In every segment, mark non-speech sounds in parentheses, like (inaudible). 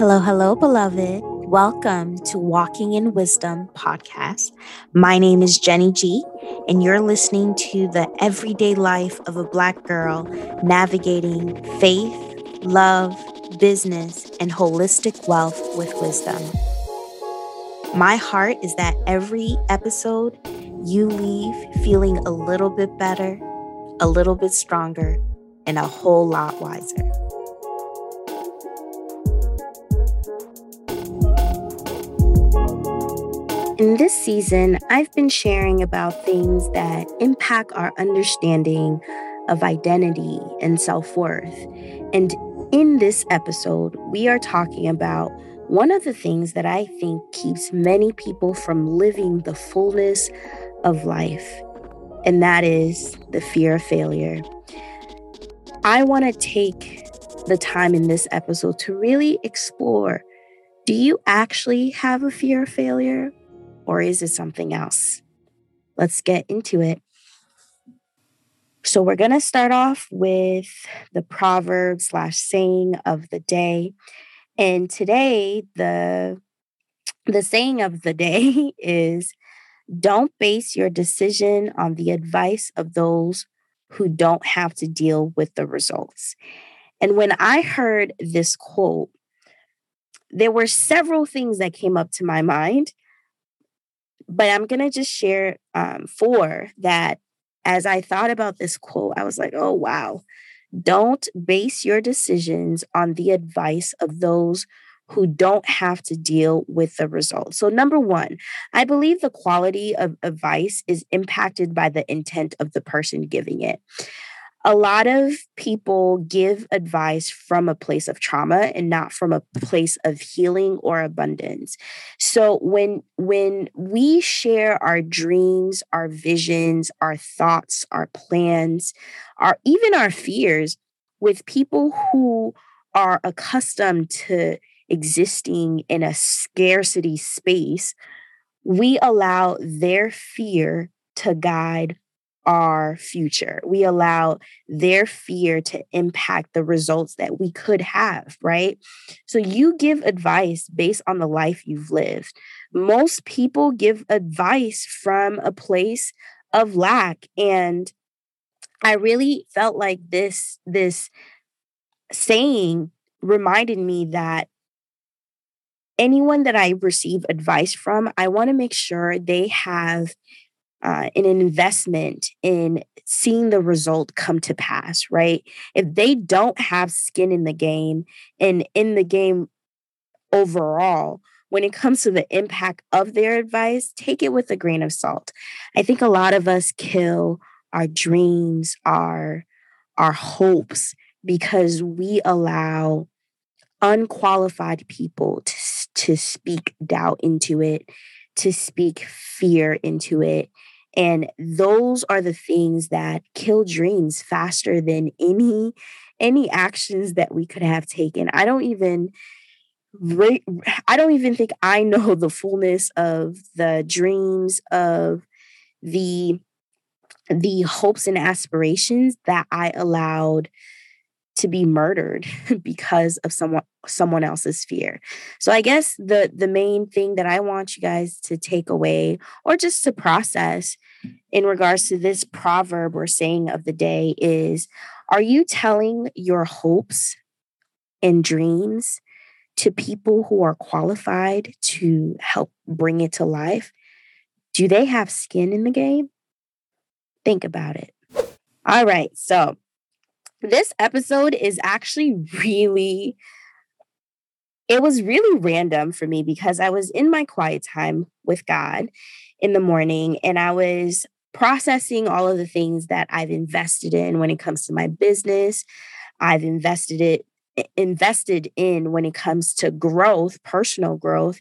Hello, hello, beloved. Welcome to Walking in Wisdom podcast. My name is Jenny G, and you're listening to the everyday life of a Black girl navigating faith, love, business, and holistic wealth with wisdom. My heart is that every episode you leave feeling a little bit better, a little bit stronger, and a whole lot wiser. In this season, I've been sharing about things that impact our understanding of identity and self worth. And in this episode, we are talking about one of the things that I think keeps many people from living the fullness of life, and that is the fear of failure. I want to take the time in this episode to really explore do you actually have a fear of failure? Or is it something else? Let's get into it. So, we're going to start off with the proverb slash saying of the day. And today, the, the saying of the day (laughs) is don't base your decision on the advice of those who don't have to deal with the results. And when I heard this quote, there were several things that came up to my mind but I'm going to just share um, four that as I thought about this quote, I was like, oh, wow. Don't base your decisions on the advice of those who don't have to deal with the results. So, number one, I believe the quality of advice is impacted by the intent of the person giving it a lot of people give advice from a place of trauma and not from a place of healing or abundance. So when when we share our dreams our visions our thoughts our plans our even our fears with people who are accustomed to existing in a scarcity space we allow their fear to guide our future. We allow their fear to impact the results that we could have, right? So you give advice based on the life you've lived. Most people give advice from a place of lack and I really felt like this this saying reminded me that anyone that I receive advice from, I want to make sure they have uh, an investment in seeing the result come to pass, right? If they don't have skin in the game and in the game overall, when it comes to the impact of their advice, take it with a grain of salt. I think a lot of us kill our dreams, our our hopes because we allow unqualified people to, to speak doubt into it, to speak fear into it, and those are the things that kill dreams faster than any any actions that we could have taken. I don't even I don't even think I (laughs) know the fullness of the dreams of the the hopes and aspirations that I allowed to be murdered (laughs) because of someone someone else's fear. So I guess the the main thing that I want you guys to take away or just to process in regards to this proverb or saying of the day is are you telling your hopes and dreams to people who are qualified to help bring it to life? Do they have skin in the game? Think about it. All right, so this episode is actually really it was really random for me because I was in my quiet time with God in the morning and I was processing all of the things that I've invested in when it comes to my business. I've invested it invested in when it comes to growth, personal growth.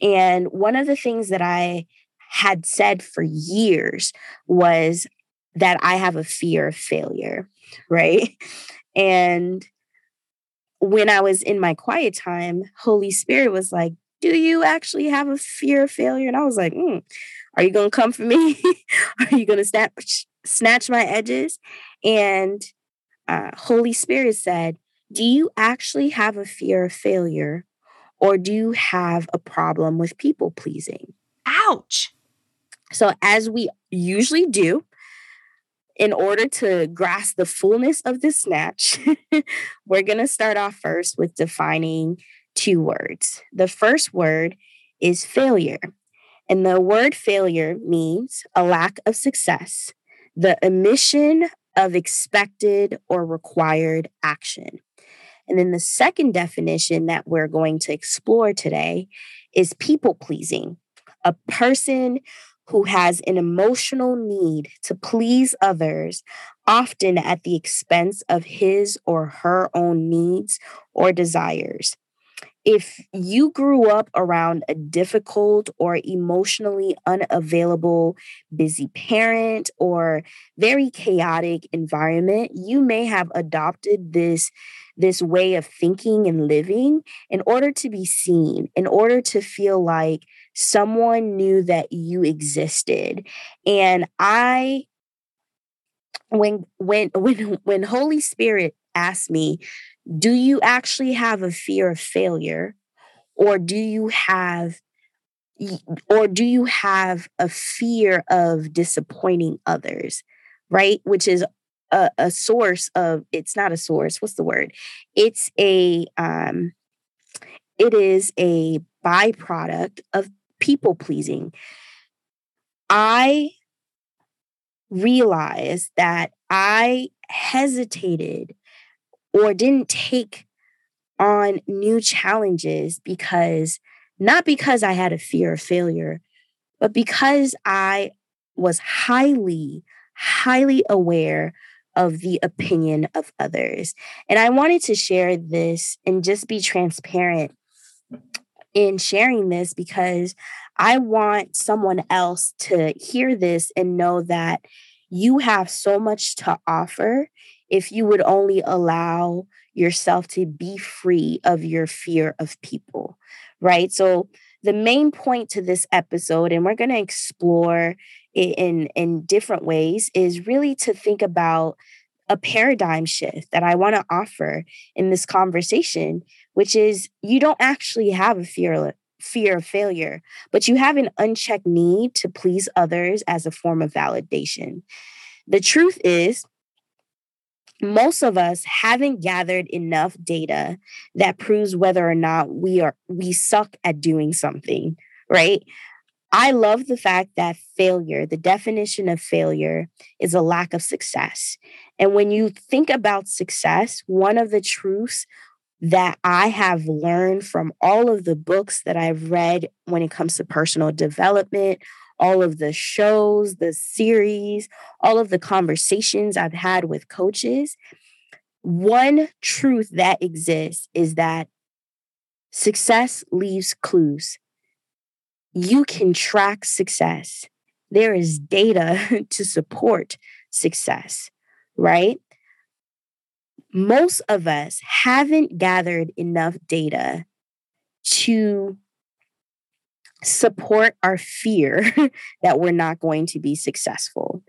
And one of the things that I had said for years was that I have a fear of failure, (laughs) right? And when I was in my quiet time, Holy Spirit was like, Do you actually have a fear of failure? And I was like, mm, Are you going to come for me? (laughs) Are you going to snatch, snatch my edges? And uh, Holy Spirit said, Do you actually have a fear of failure? Or do you have a problem with people pleasing? Ouch. So, as we usually do, in order to grasp the fullness of this snatch, (laughs) we're going to start off first with defining two words. The first word is failure. And the word failure means a lack of success, the omission of expected or required action. And then the second definition that we're going to explore today is people pleasing, a person who has an emotional need to please others, often at the expense of his or her own needs or desires. If you grew up around a difficult or emotionally unavailable, busy parent or very chaotic environment, you may have adopted this, this way of thinking and living in order to be seen, in order to feel like someone knew that you existed. And I when when (laughs) when when Holy Spirit asked me do you actually have a fear of failure? Or do you have or do you have a fear of disappointing others? Right? Which is a, a source of it's not a source what's the word? It's a um it is a byproduct of people pleasing i realized that i hesitated or didn't take on new challenges because not because I had a fear of failure, but because I was highly, highly aware of the opinion of others. And I wanted to share this and just be transparent in sharing this because I want someone else to hear this and know that you have so much to offer if you would only allow yourself to be free of your fear of people, right? So, the main point to this episode, and we're going to explore it in, in different ways, is really to think about a paradigm shift that I want to offer in this conversation, which is you don't actually have a fear fear of failure, but you have an unchecked need to please others as a form of validation. The truth is, most of us haven't gathered enough data that proves whether or not we are we suck at doing something, right? I love the fact that failure, the definition of failure is a lack of success. And when you think about success, one of the truths that I have learned from all of the books that I've read when it comes to personal development, all of the shows, the series, all of the conversations I've had with coaches, one truth that exists is that success leaves clues. You can track success. There is data (laughs) to support success, right? Most of us haven't gathered enough data to support our fear (laughs) that we're not going to be successful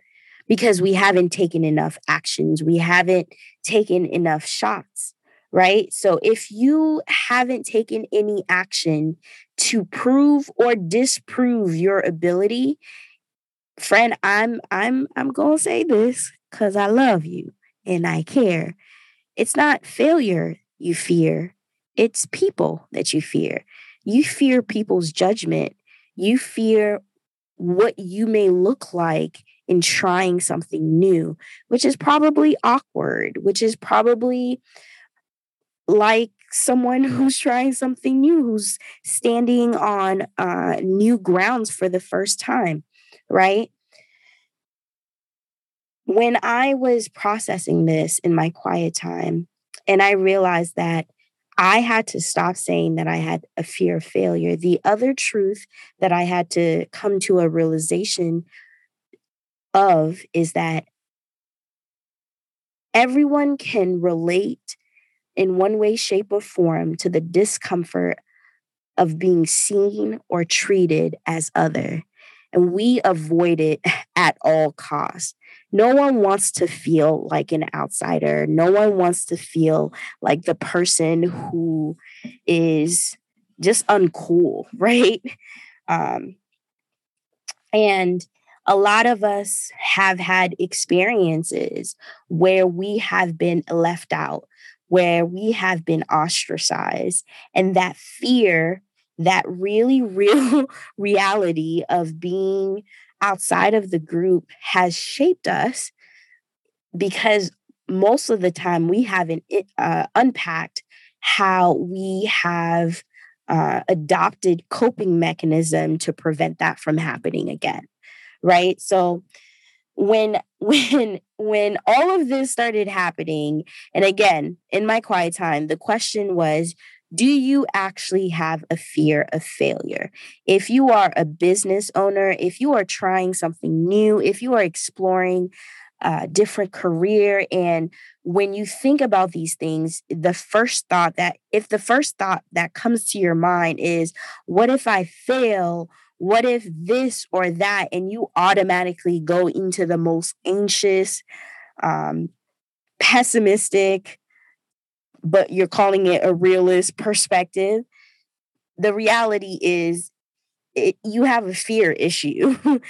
because we haven't taken enough actions, we haven't taken enough shots, right? So if you haven't taken any action to prove or disprove your ability, friend, I'm I'm I'm going to say this cuz I love you and I care. It's not failure you fear, it's people that you fear. You fear people's judgment. You fear what you may look like in trying something new, which is probably awkward, which is probably like someone who's trying something new, who's standing on uh, new grounds for the first time, right? When I was processing this in my quiet time, and I realized that I had to stop saying that I had a fear of failure. The other truth that I had to come to a realization of is that everyone can relate in one way, shape, or form to the discomfort of being seen or treated as other. And we avoid it (laughs) at all costs. No one wants to feel like an outsider. No one wants to feel like the person who is just uncool, (laughs) right? Um, and a lot of us have had experiences where we have been left out, where we have been ostracized, and that fear, that really (laughs) real reality of being outside of the group has shaped us because most of the time we haven't uh, unpacked how we have uh, adopted coping mechanism to prevent that from happening again right? So when (laughs) when when all of this started happening and again in my quiet time the question was do you actually have a fear of failure? If you are a business owner, if you are trying something new, if you are exploring a different career, and when you think about these things, the first thought that, if the first thought that comes to your mind is, what if I fail? What if this or that? And you automatically go into the most anxious, um, pessimistic, but you're calling it a realist perspective. The reality is it, you have a fear issue. (laughs)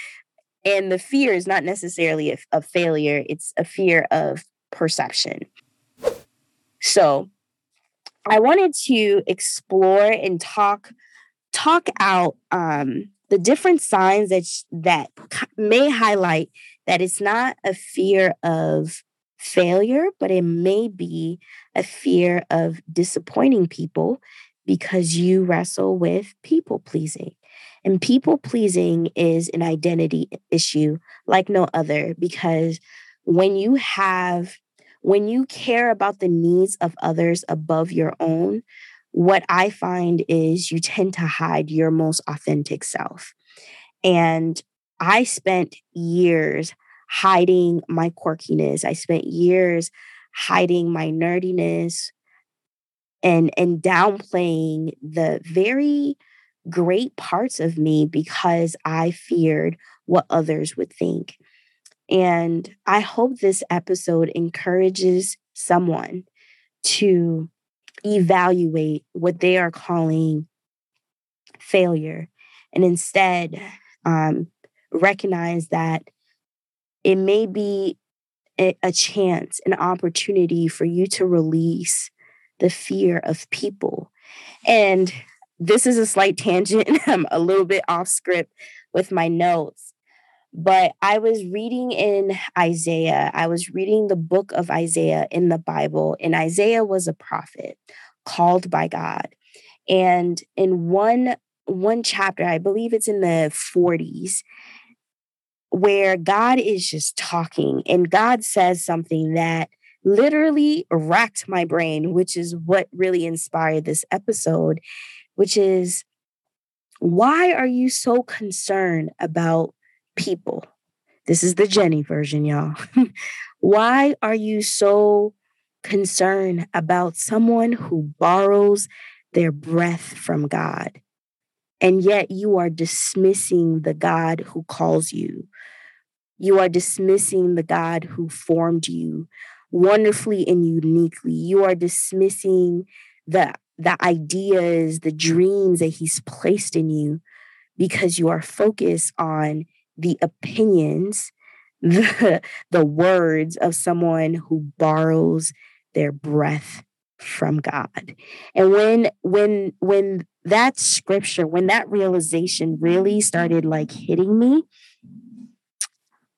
and the fear is not necessarily a, a failure, it's a fear of perception. So, I wanted to explore and talk talk out um, the different signs that that may highlight that it's not a fear of failure, but it may be a fear of disappointing people because you wrestle with people pleasing. And people pleasing is an identity issue like no other because when you have, when you care about the needs of others above your own, what I find is you tend to hide your most authentic self. And I spent years hiding my quirkiness. I spent years hiding my nerdiness and and downplaying the very great parts of me because I feared what others would think. And I hope this episode encourages someone to evaluate what they are calling failure and instead um, recognize that it may be a, a chance, an opportunity for you to release the fear of people. And this is a slight tangent. (laughs) I'm a little bit off script with my notes. But I was reading in Isaiah, I was reading the book of Isaiah in the Bible, and Isaiah was a prophet called by God. And in one one chapter, I believe it's in the 40s, where God is just talking and God says something that literally racked my brain, which is what really inspired this episode, which is why are you so concerned about people? This is the Jenny version, y'all. (laughs) why are you so concerned about someone who borrows their breath from God? And yet you are dismissing the God who calls you. You are dismissing the God who formed you wonderfully and uniquely. You are dismissing the, the ideas, the dreams that He's placed in you because you are focused on the opinions, (laughs) the, the words of someone who borrows their breath from God. And when when when that scripture, when that realization really started like hitting me,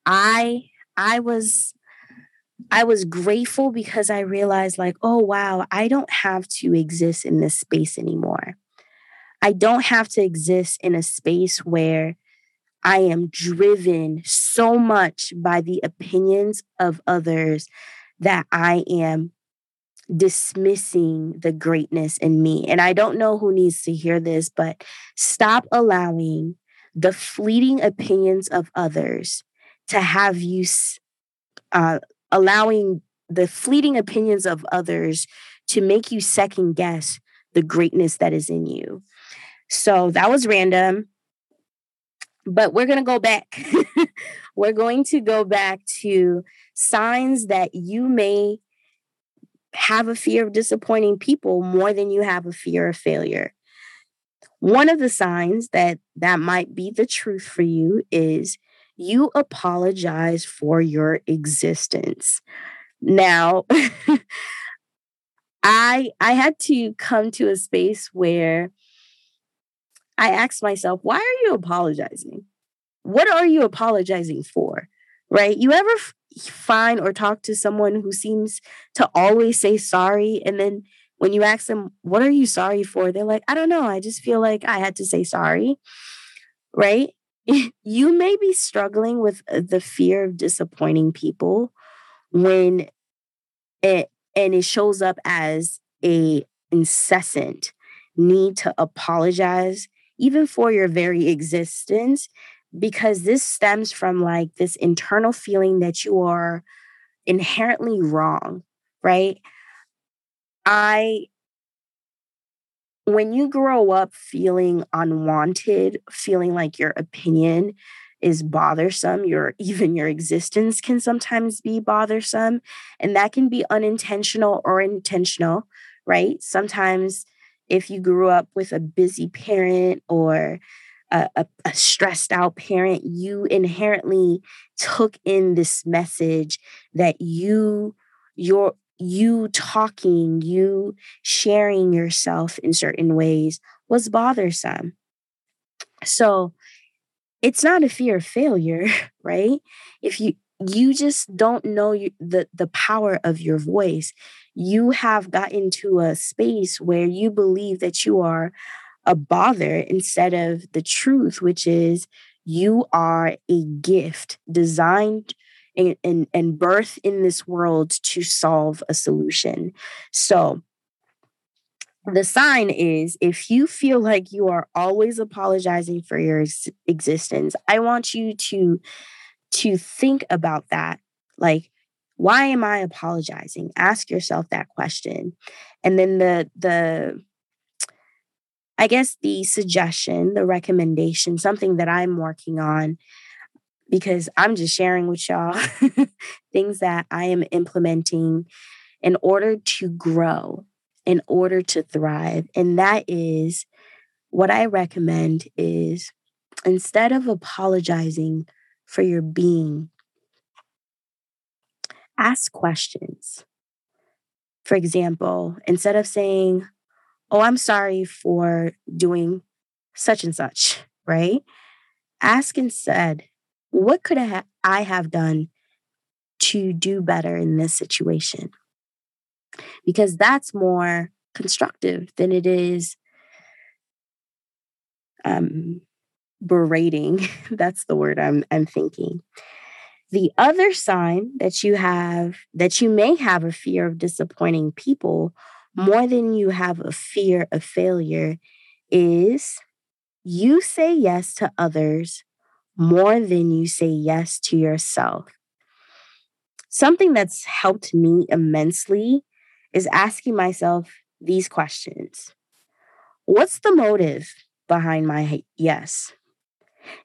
I I was I was grateful because I realized like, oh wow, I don't have to exist in this space anymore. I don't have to exist in a space where I am driven so much by the opinions of others that I am dismissing the greatness in me. And I don't know who needs to hear this, but stop allowing the fleeting opinions of others to have you uh, allowing the fleeting opinions of others to make you second guess the greatness that is in you. So that was random. But we're going to go back. (laughs) we're going to go back to signs that you may have a fear of disappointing people more than you have a fear of failure. one of the signs that that might be the truth for you is you apologize for your existence. Now, (laughs) I I had to come to a space where I asked myself, why are you apologizing? What are you apologizing for? Right? You ever f- find or talk to someone who seems to always say sorry and then when you ask them, what are you sorry for? They're like, I don't know. I just feel like I had to say sorry. Right? (laughs) you may be struggling with uh, the fear of disappointing people when it and it shows up as a incessant need to apologize even for your very existence because this stems from like this internal feeling that you are inherently wrong right i when you grow up feeling unwanted, feeling like your opinion is bothersome, your (laughs) even your existence can sometimes be bothersome, and that can be unintentional or intentional, right? Sometimes if you grew up with a busy parent or a, a, a, stressed out parent, you inherently took in this message that you your you talking, you sharing yourself in certain ways was bothersome. So it's not a fear of failure, (laughs) right? If you you just don't know you, the the power of your voice. You have gotten to a space where you believe that you are a bother instead of the truth, which is you are a gift designed and, and, and birth in this world to solve a solution. So, the sign is if you feel like you are always apologizing for your ex- existence i want you to to think about that like why am i apologizing ask yourself that question and then the the i guess the suggestion the recommendation something that i'm working on because I'm just sharing with y'all (laughs) things that I am implementing in order to grow, in order to thrive. And that is what I recommend is instead of apologizing for your being, ask questions. For example, instead of saying, Oh, I'm sorry for doing such and such, right? Ask instead, what could I have done to do better in this situation? Because that's more constructive than it is um, berating. (laughs) that's the word I'm, I'm thinking. The other sign that you have, that you may have a fear of disappointing people more than you have a fear of failure, is you say yes to others more than you say yes to yourself. Something that's helped me immensely is asking myself these questions What's the motive behind my yes?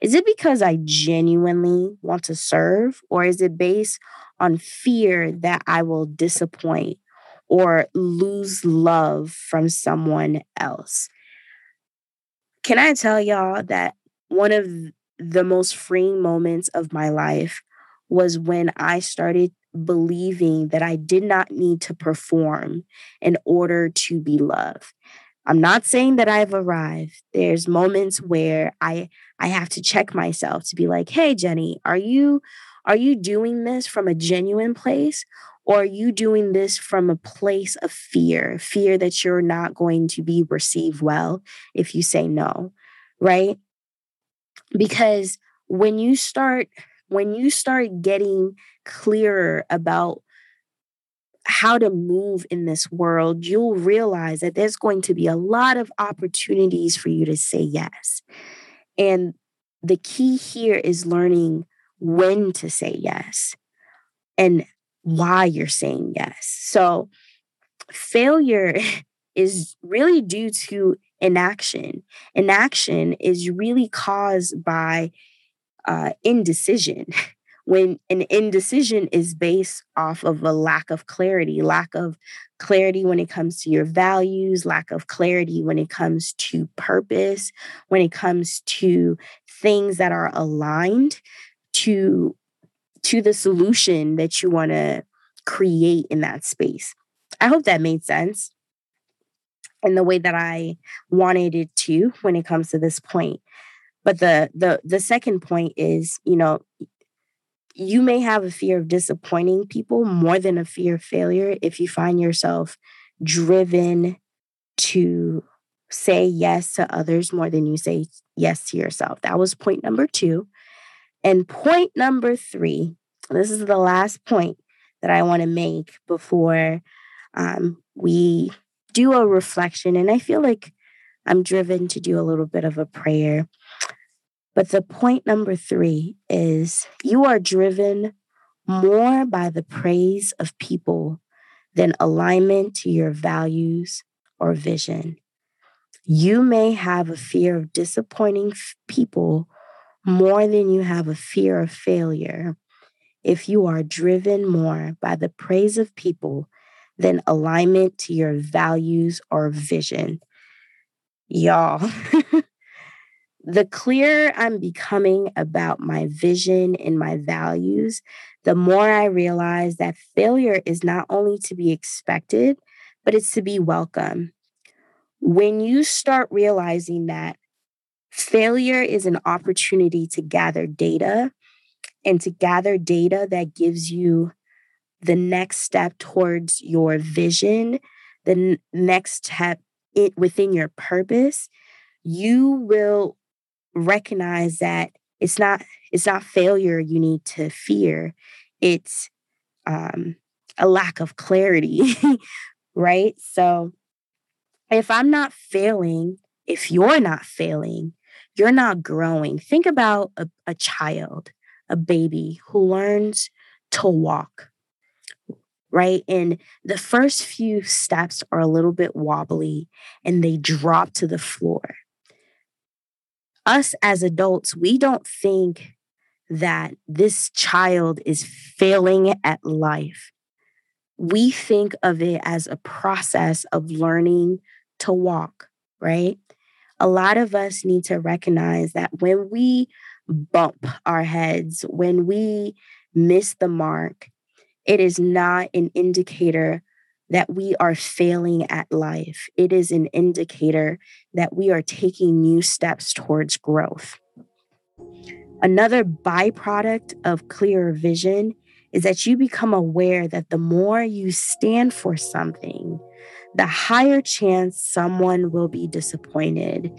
Is it because I genuinely want to serve, or is it based on fear that I will disappoint or lose love from someone else? Can I tell y'all that one of the most freeing moments of my life was when I started believing that I did not need to perform in order to be loved. I'm not saying that I've arrived. There's moments where I I have to check myself to be like, "Hey Jenny, are you are you doing this from a genuine place or are you doing this from a place of fear? Fear that you're not going to be received well if you say no." Right? because when you start when you start getting clearer about how to move in this world, you'll realize that there's going to be a lot of opportunities for you to say yes. And the key here is learning when to say yes and why you're saying yes. So, failure (laughs) is really due to inaction. Inaction is really caused by uh, indecision, (laughs) when an indecision is based off of a lack of clarity, lack of clarity when it comes to your values, lack of clarity when it comes to purpose, when it comes to things that are aligned to to the solution that you want to create in that space. I hope that made sense in the way that I wanted it to when it comes to this point. But the the the second point is, you know, you may have a fear of disappointing people more than a fear of failure if you find yourself driven to say yes to others more than you say yes to yourself. That was point number two. And point number three, this is the last point that I want to make before um, we do a reflection. And I feel like I'm driven to do a little bit of a prayer. But the point number three is you are driven more by the praise of people than alignment to your values or vision. You may have a fear of disappointing people more than you have a fear of failure if you are driven more by the praise of people than alignment to your values or vision. Y'all, (laughs) the clearer I'm becoming about my vision and my values, the more I realize that failure is not only to be expected, but it's to be welcome. When you start realizing that failure is an opportunity to gather data and to gather data that gives you the next step towards your vision, the n- next step it within your purpose, you will recognize that it's not it's not failure you need to fear. It's um, a lack of clarity (laughs) right? So if i'm not failing if you're not failing you're not growing. Think about a, a child a baby who learns to walk right? And the first few steps are a little bit wobbly and they drop to the floor us as adults, we don't think that this child is failing at life. We think of it as a process of learning to walk, right? A lot of us need to recognize that when we bump our heads, when we miss the mark, it is not an indicator that we are failing at life. It is an indicator that we are taking new steps towards growth. Another byproduct of clearer vision is that you become aware that the more you stand for something, the higher chance someone will be disappointed.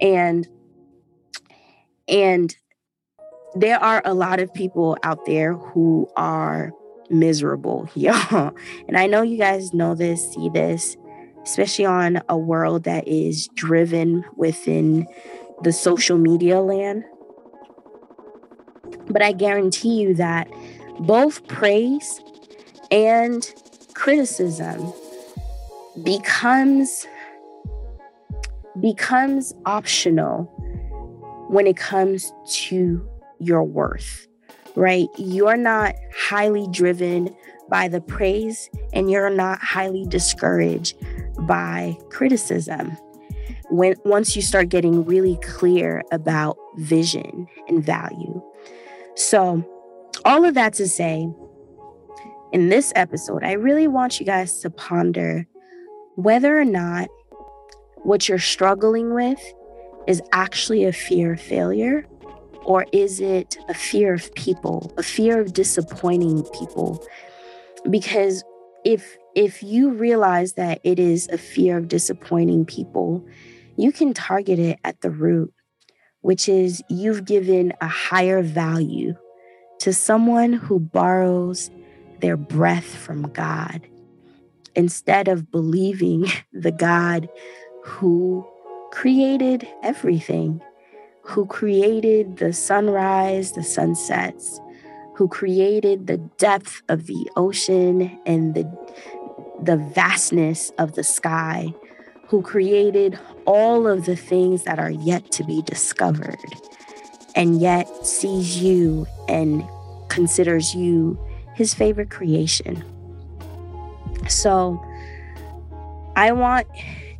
And and there are a lot of people out there who are miserable, (laughs) y'all. And I know you guys know this, see this, especially on a world that is driven within the social media land. But I guarantee you that both praise and criticism becomes becomes optional when it comes to your worth right? You're not highly driven by the praise and you're not highly discouraged by criticism. When once you start getting really clear about vision and value. So, all of that to say, in this episode, I really want you guys to ponder whether or not what you're struggling with is actually a fear of failure or is it a fear of people, a fear of disappointing people? Because if if you realize that it is a fear of disappointing people, you can target it at the root, which is you've given a higher value to someone who borrows their breath from God instead of believing (laughs) the God who created everything who created the sunrise, the sunsets, who created the depth of the ocean and the, the vastness of the sky, who created all of the things that are yet to be discovered, and yet sees you and considers you his favorite creation. So I want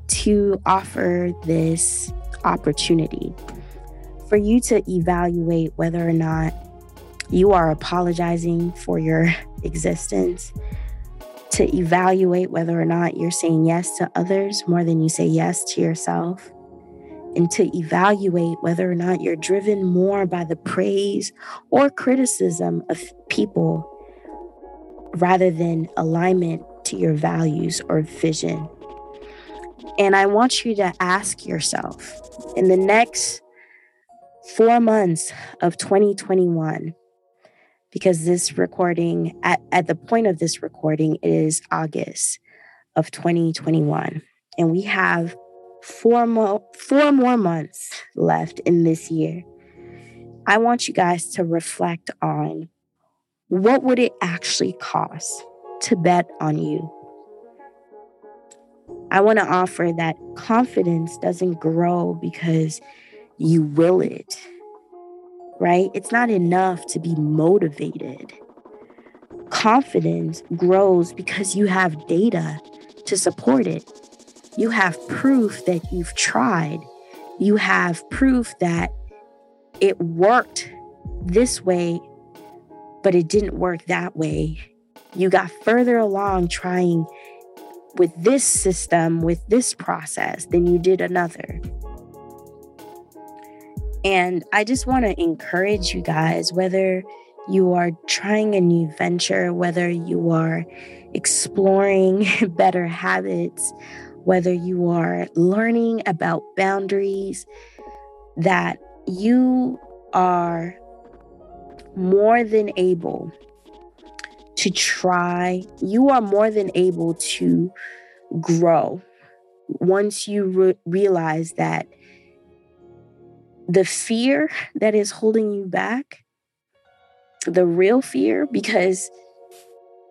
to offer this opportunity for you to evaluate whether or not you are apologizing for your (laughs) existence, to evaluate whether or not you're saying yes to others more than you say yes to yourself, and to evaluate whether or not you're driven more by the praise or criticism of people rather than alignment to your values or vision. And I want you to ask yourself in the next four months of 2021, because this recording, at, at the point of this recording, is August of 2021. And we have four more, four more months left in this year. I want you guys to reflect on what would it actually cost to bet on you? I want to offer that confidence doesn't grow because you will it, right? It's not enough to be motivated. Confidence grows because you have data to support it. You have proof that you've tried. You have proof that it worked this way, but it didn't work that way. You got further along trying with this system, with this process, than you did another. And I just want to encourage you guys, whether you are trying a new venture, whether you are exploring (laughs) better habits, whether you are learning about boundaries, that you are more than able to try, you are more than able to grow once you re- realize that the fear that is holding you back, the real fear, because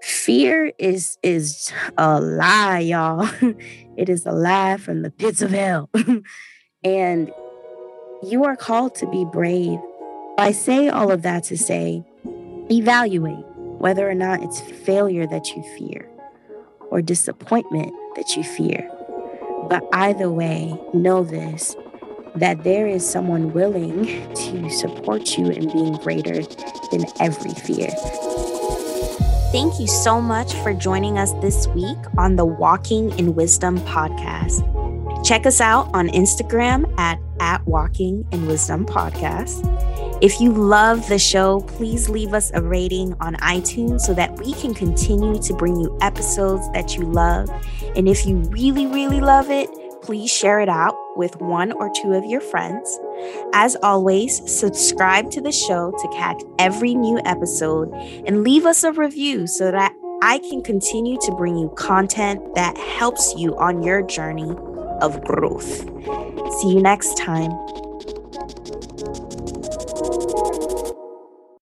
fear is is a lie, y'all. (laughs) it is a lie from the pits of hell. (laughs) and you are called to be brave. I say all of that to say, evaluate whether or not it's failure that you fear or disappointment that you fear. But either way, know this that there is someone willing to support you in being greater than every fear. Thank you so much for joining us this week on the Walking in Wisdom podcast. Check us out on Instagram at, at Walking in Wisdom Podcast. If you love the show, please leave us a rating on iTunes so that we can continue to bring you episodes that you love. And if you really, really love it, please share it out with one or two of your friends. As always, subscribe to the show to catch every new episode and leave us a review so that I can continue to bring you content that helps you on your journey of growth. See you next time.